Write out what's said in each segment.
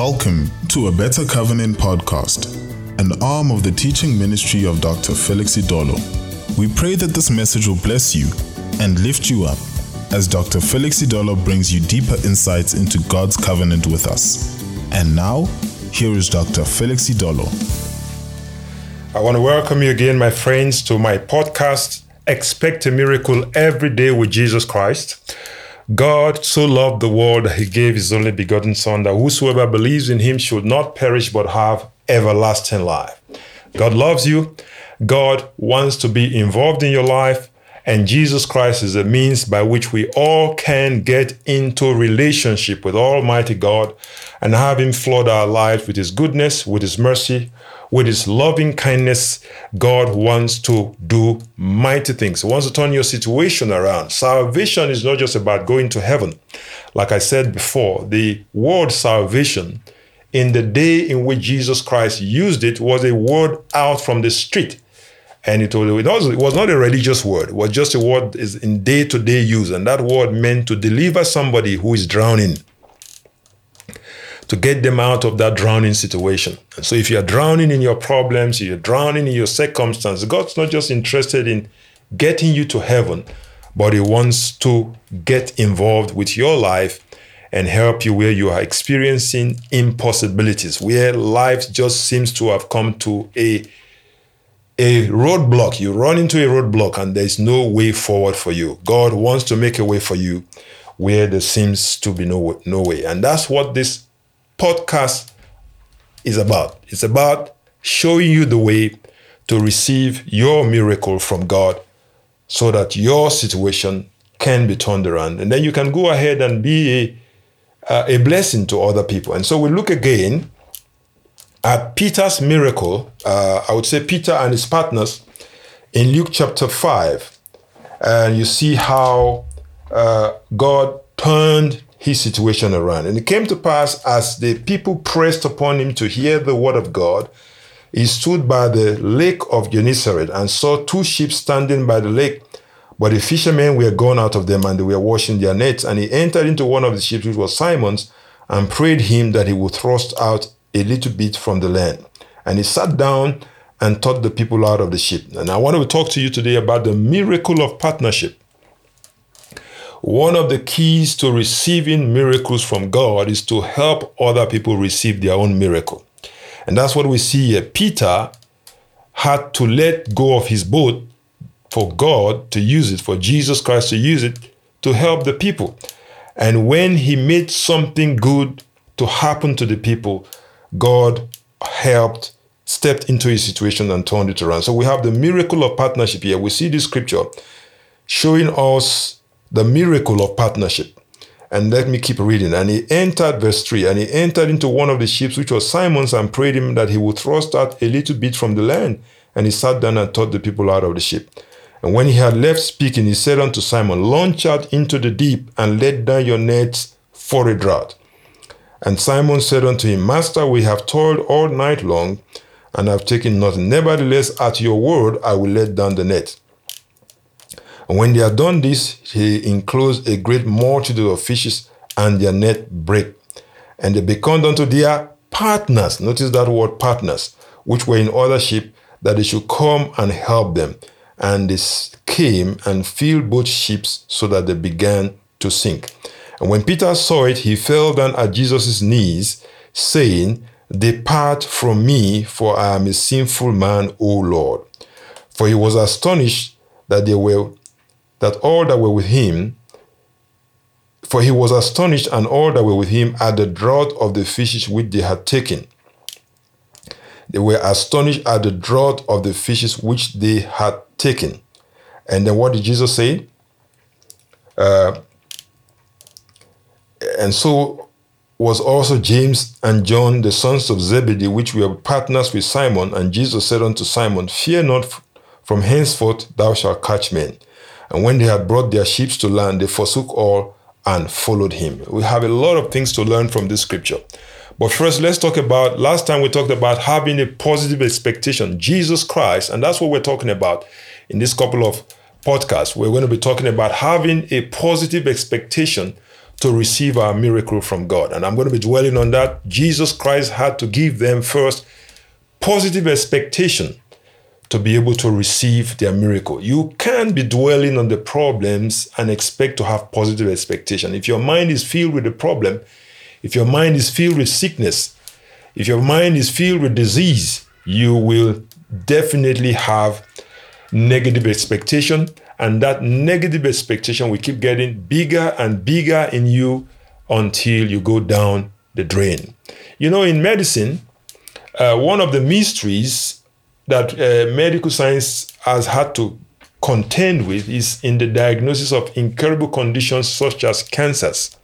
Welcome to a Better Covenant podcast, an arm of the teaching ministry of Dr. Felix Idolor. We pray that this message will bless you and lift you up as Dr. Felix Idolor brings you deeper insights into God's covenant with us. And now, here is Dr. Felix Idolor. I want to welcome you again, my friends, to my podcast, Expect a Miracle Every Day with Jesus Christ. God so loved the world that he gave his only begotten Son, that whosoever believes in him should not perish but have everlasting life. God loves you. God wants to be involved in your life. And Jesus Christ is the means by which we all can get into relationship with Almighty God and have Him flood our lives with His goodness, with His mercy, with His loving kindness. God wants to do mighty things. He wants to turn your situation around. Salvation is not just about going to heaven. Like I said before, the word salvation in the day in which Jesus Christ used it was a word out from the street and it was, it was not a religious word. It was just a word is in day to day use. And that word meant to deliver somebody who is drowning, to get them out of that drowning situation. And so if you're drowning in your problems, you're drowning in your circumstances, God's not just interested in getting you to heaven, but He wants to get involved with your life and help you where you are experiencing impossibilities, where life just seems to have come to a a roadblock. You run into a roadblock and there's no way forward for you. God wants to make a way for you where there seems to be no, no way. And that's what this podcast is about. It's about showing you the way to receive your miracle from God so that your situation can be turned around. And then you can go ahead and be a, uh, a blessing to other people. And so we look again at Peter's miracle, uh, I would say Peter and his partners in Luke chapter 5. And you see how uh, God turned his situation around. And it came to pass as the people pressed upon him to hear the word of God, he stood by the lake of Gennesaret and saw two ships standing by the lake. But the fishermen were gone out of them and they were washing their nets. And he entered into one of the ships, which was Simon's, and prayed him that he would thrust out a little bit from the land. And he sat down and taught the people out of the ship. And I want to talk to you today about the miracle of partnership. One of the keys to receiving miracles from God is to help other people receive their own miracle. And that's what we see here. Peter had to let go of his boat for God to use it, for Jesus Christ to use it to help the people. And when he made something good to happen to the people, God helped, stepped into his situation and turned it around. So we have the miracle of partnership here. We see this scripture showing us the miracle of partnership. And let me keep reading. And he entered, verse 3, and he entered into one of the ships, which was Simon's, and prayed him that he would thrust out a little bit from the land. And he sat down and taught the people out of the ship. And when he had left speaking, he said unto Simon, Launch out into the deep and let down your nets for a draught. And Simon said unto him, Master, we have toiled all night long and have taken nothing. Nevertheless, at your word, I will let down the net. When they had done this, he enclosed a great multitude of fishes, and their net brake. And they beckoned unto their partners, notice that word partners, which were in other ship, that they should come and help them. And they came and filled both ships so that they began to sink. And when Peter saw it, he fell down at Jesus' knees, saying, Depart from me, for I am a sinful man, O Lord. For he was astonished that they were that all that were with him, for he was astonished and all that were with him at the draught of the fishes which they had taken. They were astonished at the draught of the fishes which they had taken. And then what did Jesus say? Uh, and so was also James and John, the sons of Zebedee, which were partners with Simon. And Jesus said unto Simon, Fear not, from henceforth thou shalt catch men. And when they had brought their ships to land, they forsook all and followed him. We have a lot of things to learn from this scripture. But first, let's talk about last time we talked about having a positive expectation, Jesus Christ, and that's what we're talking about in this couple of podcasts. We're going to be talking about having a positive expectation to receive our miracle from God. And I'm going to be dwelling on that. Jesus Christ had to give them first positive expectation to be able to receive their miracle. You can't be dwelling on the problems and expect to have positive expectation. If your mind is filled with the problem, if your mind is filled with sickness, if your mind is filled with disease, you will definitely have negative expectation and that negative expectation will keep getting bigger and bigger in you until you go down the drain. You know, in medicine, uh, one of the mysteries that uh, medical science has had to contend with is in the diagnosis of incurable conditions such as cancers.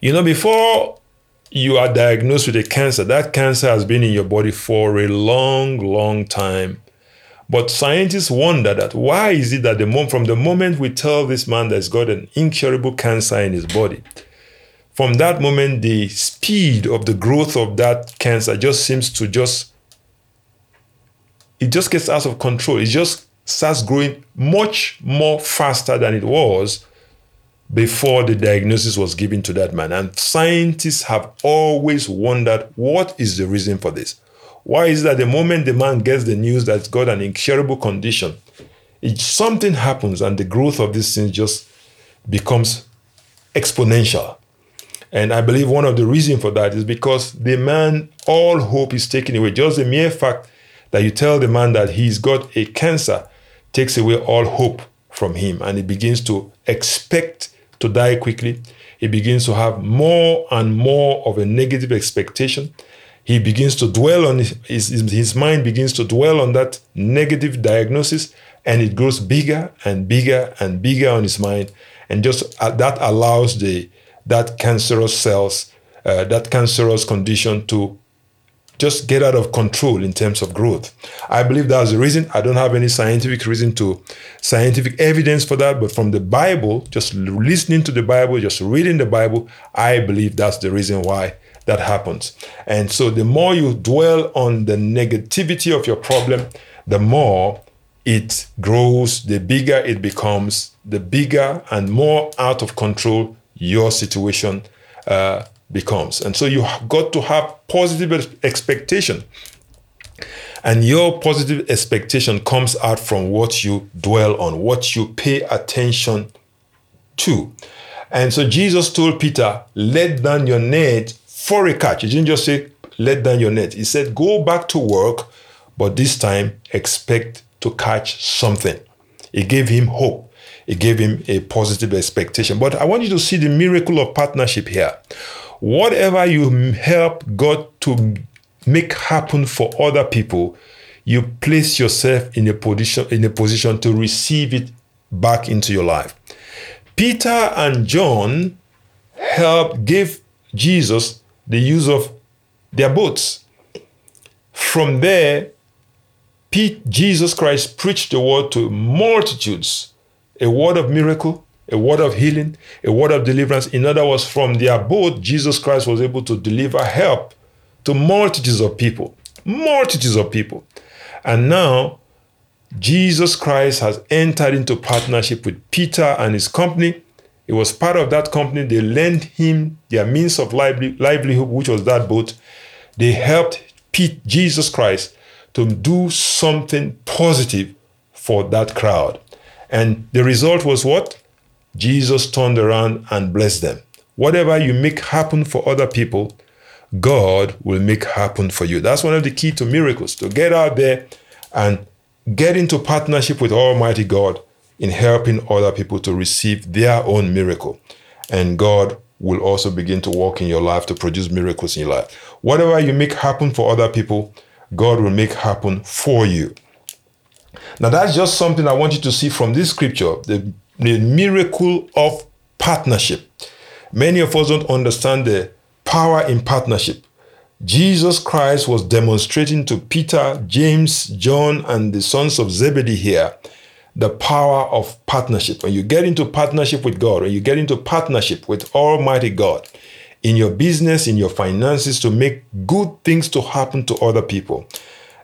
You know, before you are diagnosed with a cancer, that cancer has been in your body for a long, long time. But scientists wonder that why is it that the mom, from the moment we tell this man that he's got an incurable cancer in his body, from that moment the speed of the growth of that cancer just seems to just it just gets out of control. It just starts growing much more faster than it was before the diagnosis was given to that man. And scientists have always wondered what is the reason for this. Why is that the moment the man gets the news that he's got an incurable condition, it, something happens and the growth of this thing just becomes exponential. And I believe one of the reasons for that is because the man, all hope is taken away. Just the mere fact that you tell the man that he's got a cancer takes away all hope from him. And he begins to expect to die quickly. He begins to have more and more of a negative expectation he begins to dwell on his, his, his mind begins to dwell on that negative diagnosis and it grows bigger and bigger and bigger on his mind and just uh, that allows the that cancerous cells uh, that cancerous condition to just get out of control in terms of growth. I believe that's the reason. I don't have any scientific reason to scientific evidence for that, but from the Bible, just listening to the Bible, just reading the Bible, I believe that's the reason why that happens. And so the more you dwell on the negativity of your problem, the more it grows, the bigger it becomes, the bigger and more out of control your situation uh, becomes. And so you got to have positive expectation. And your positive expectation comes out from what you dwell on, what you pay attention to. And so Jesus told Peter, let down your net for a catch. He didn't just say, let down your net. He said, go back to work, but this time expect to catch something. It gave him hope. It gave him a positive expectation. But I want you to see the miracle of partnership here. Whatever you help God to make happen for other people, you place yourself in a position in a position to receive it back into your life. Peter and John helped give Jesus the use of their boats. From there, Pete, Jesus Christ preached the word to multitudes, a word of miracle, a word of healing, a word of deliverance. In other words, from their boat, Jesus Christ was able to deliver help to multitudes of people, multitudes of people. And now, Jesus Christ has entered into partnership with Peter and his company he was part of that company. They lent him their means of livelihood, which was that boat. They helped Pete, Jesus Christ to do something positive for that crowd. And the result was what? Jesus turned around and blessed them. Whatever you make happen for other people, God will make happen for you. That's one of the key to miracles to get out there and get into partnership with Almighty God in helping other people to receive their own miracle. And God will also begin to work in your life to produce miracles in your life. Whatever you make happen for other people, God will make happen for you. Now, that's just something I want you to see from this scripture the, the miracle of partnership. Many of us don't understand the power in partnership. Jesus Christ was demonstrating to Peter, James, John, and the sons of Zebedee here the power of partnership. When you get into partnership with God, when you get into partnership with Almighty God in your business, in your finances, to make good things to happen to other people,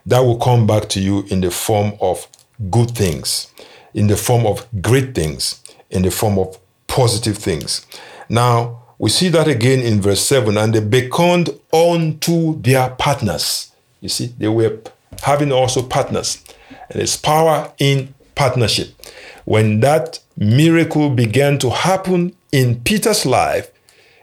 that will come back to you in the form of good things, in the form of great things, in the form of positive things. Now, we see that again in verse 7 and they beckoned unto their partners. You see, they were having also partners. And it's power in partnership. When that miracle began to happen in Peter's life,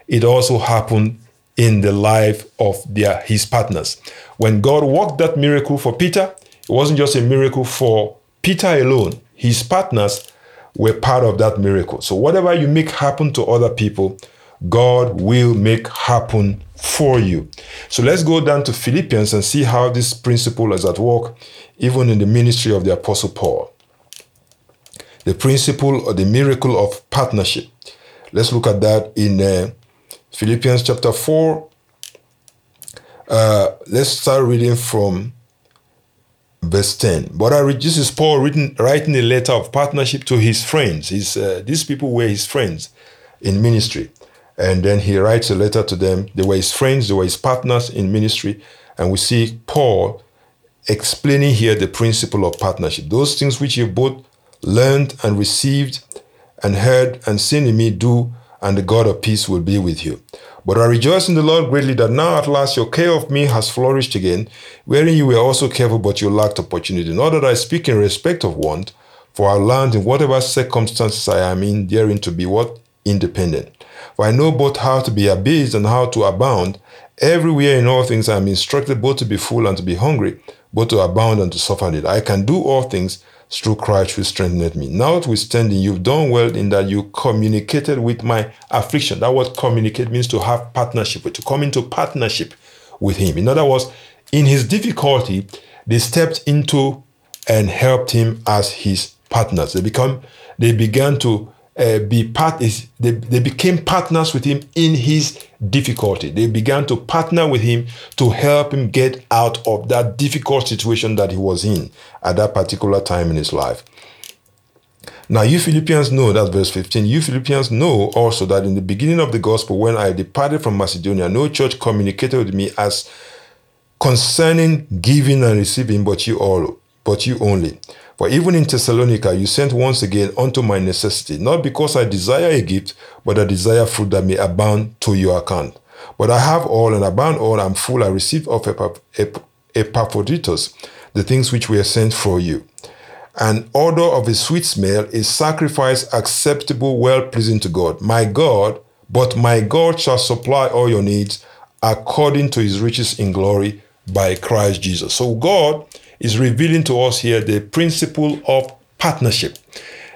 it also happened in the life of their his partners. When God worked that miracle for Peter, it wasn't just a miracle for Peter alone. His partners were part of that miracle. So whatever you make happen to other people, God will make happen for you. So let's go down to Philippians and see how this principle is at work even in the ministry of the apostle Paul. The principle or the miracle of partnership. Let's look at that in uh, Philippians chapter 4. Uh, let's start reading from verse 10. But I read, this is Paul written, writing a letter of partnership to his friends. His, uh, these people were his friends in ministry. And then he writes a letter to them. They were his friends, they were his partners in ministry. And we see Paul explaining here the principle of partnership. Those things which you both learned and received and heard and seen in me, do, and the God of peace will be with you. But I rejoice in the Lord greatly that now at last your care of me has flourished again, wherein you were also careful, but you lacked opportunity. Not that I speak in respect of want, for I learned in whatever circumstances I am in, therein to be what? Independent. For I know both how to be abased and how to abound. Everywhere in all things I am instructed both to be full and to be hungry, both to abound and to suffer need. I can do all things through Christ who strengthened me. Notwithstanding, you've done well in that you communicated with my affliction. That word communicate means to have partnership, with, to come into partnership with him. In other words, in his difficulty, they stepped into and helped him as his partners. They become they began to uh, be part is they, they became partners with him in his difficulty. They began to partner with him to help him get out of that difficult situation that he was in at that particular time in his life. Now you philippians know that's verse 15 you philippians know also that in the beginning of the gospel when i departed from macedonia no church communicated with me as concerning giving and receiving but you all but you only for even in Thessalonica, you sent once again unto my necessity, not because I desire a gift, but I desire fruit that may abound to your account. But I have all and abound all, I'm full, I receive of Epaphroditus the things which were sent for you. An odor of a sweet smell, a sacrifice acceptable, well pleasing to God. My God, but my God shall supply all your needs according to his riches in glory by Christ Jesus. So God is revealing to us here the principle of partnership,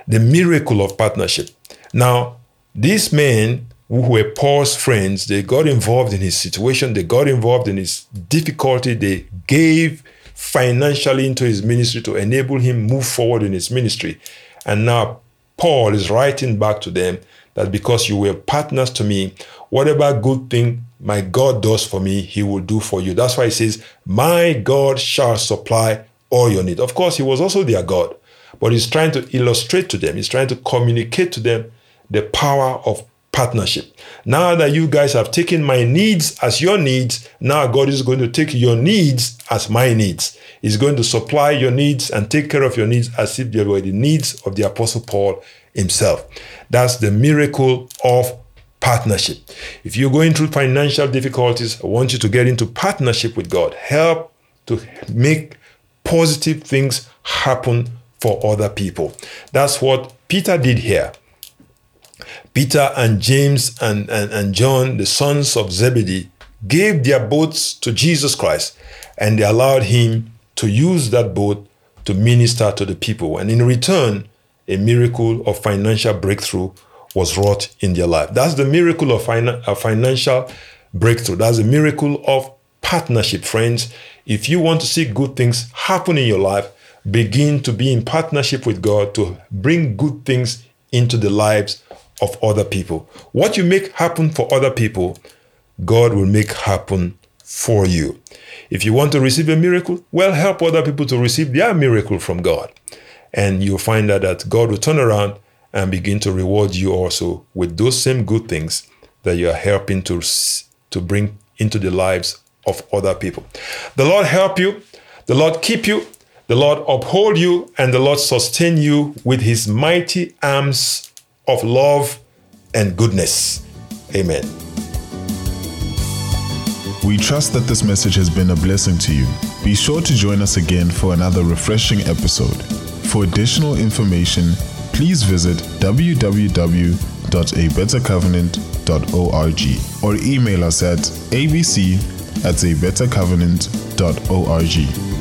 the miracle of partnership. Now, these men who were Paul's friends, they got involved in his situation, they got involved in his difficulty, they gave financially into his ministry to enable him move forward in his ministry. And now Paul is writing back to them that because you were partners to me, whatever good thing my God does for me, he will do for you. That's why he says, My God shall supply all your need. Of course, he was also their God, but he's trying to illustrate to them, he's trying to communicate to them the power of partnership. Now that you guys have taken my needs as your needs, now God is going to take your needs as my needs. He's going to supply your needs and take care of your needs as if they were the needs of the Apostle Paul himself. That's the miracle of partnership. If you're going through financial difficulties, I want you to get into partnership with God. Help to make positive things happen for other people. That's what Peter did here. Peter and James and, and, and John, the sons of Zebedee, gave their boats to Jesus Christ and they allowed him to use that boat to minister to the people. And in return, a miracle of financial breakthrough was wrought in their life. That's the miracle of a uh, financial breakthrough. That's the miracle of partnership, friends. If you want to see good things happen in your life, begin to be in partnership with God to bring good things into the lives of other people. What you make happen for other people, God will make happen for you. If you want to receive a miracle, well, help other people to receive their miracle from God. And you'll find out that God will turn around and begin to reward you also with those same good things that you are helping to, to bring into the lives of other people. The Lord help you, the Lord keep you, the Lord uphold you, and the Lord sustain you with his mighty arms of love and goodness. Amen. We trust that this message has been a blessing to you. Be sure to join us again for another refreshing episode. For additional information, please visit www.abettercovenant.org or email us at abc at abettercovenant.org.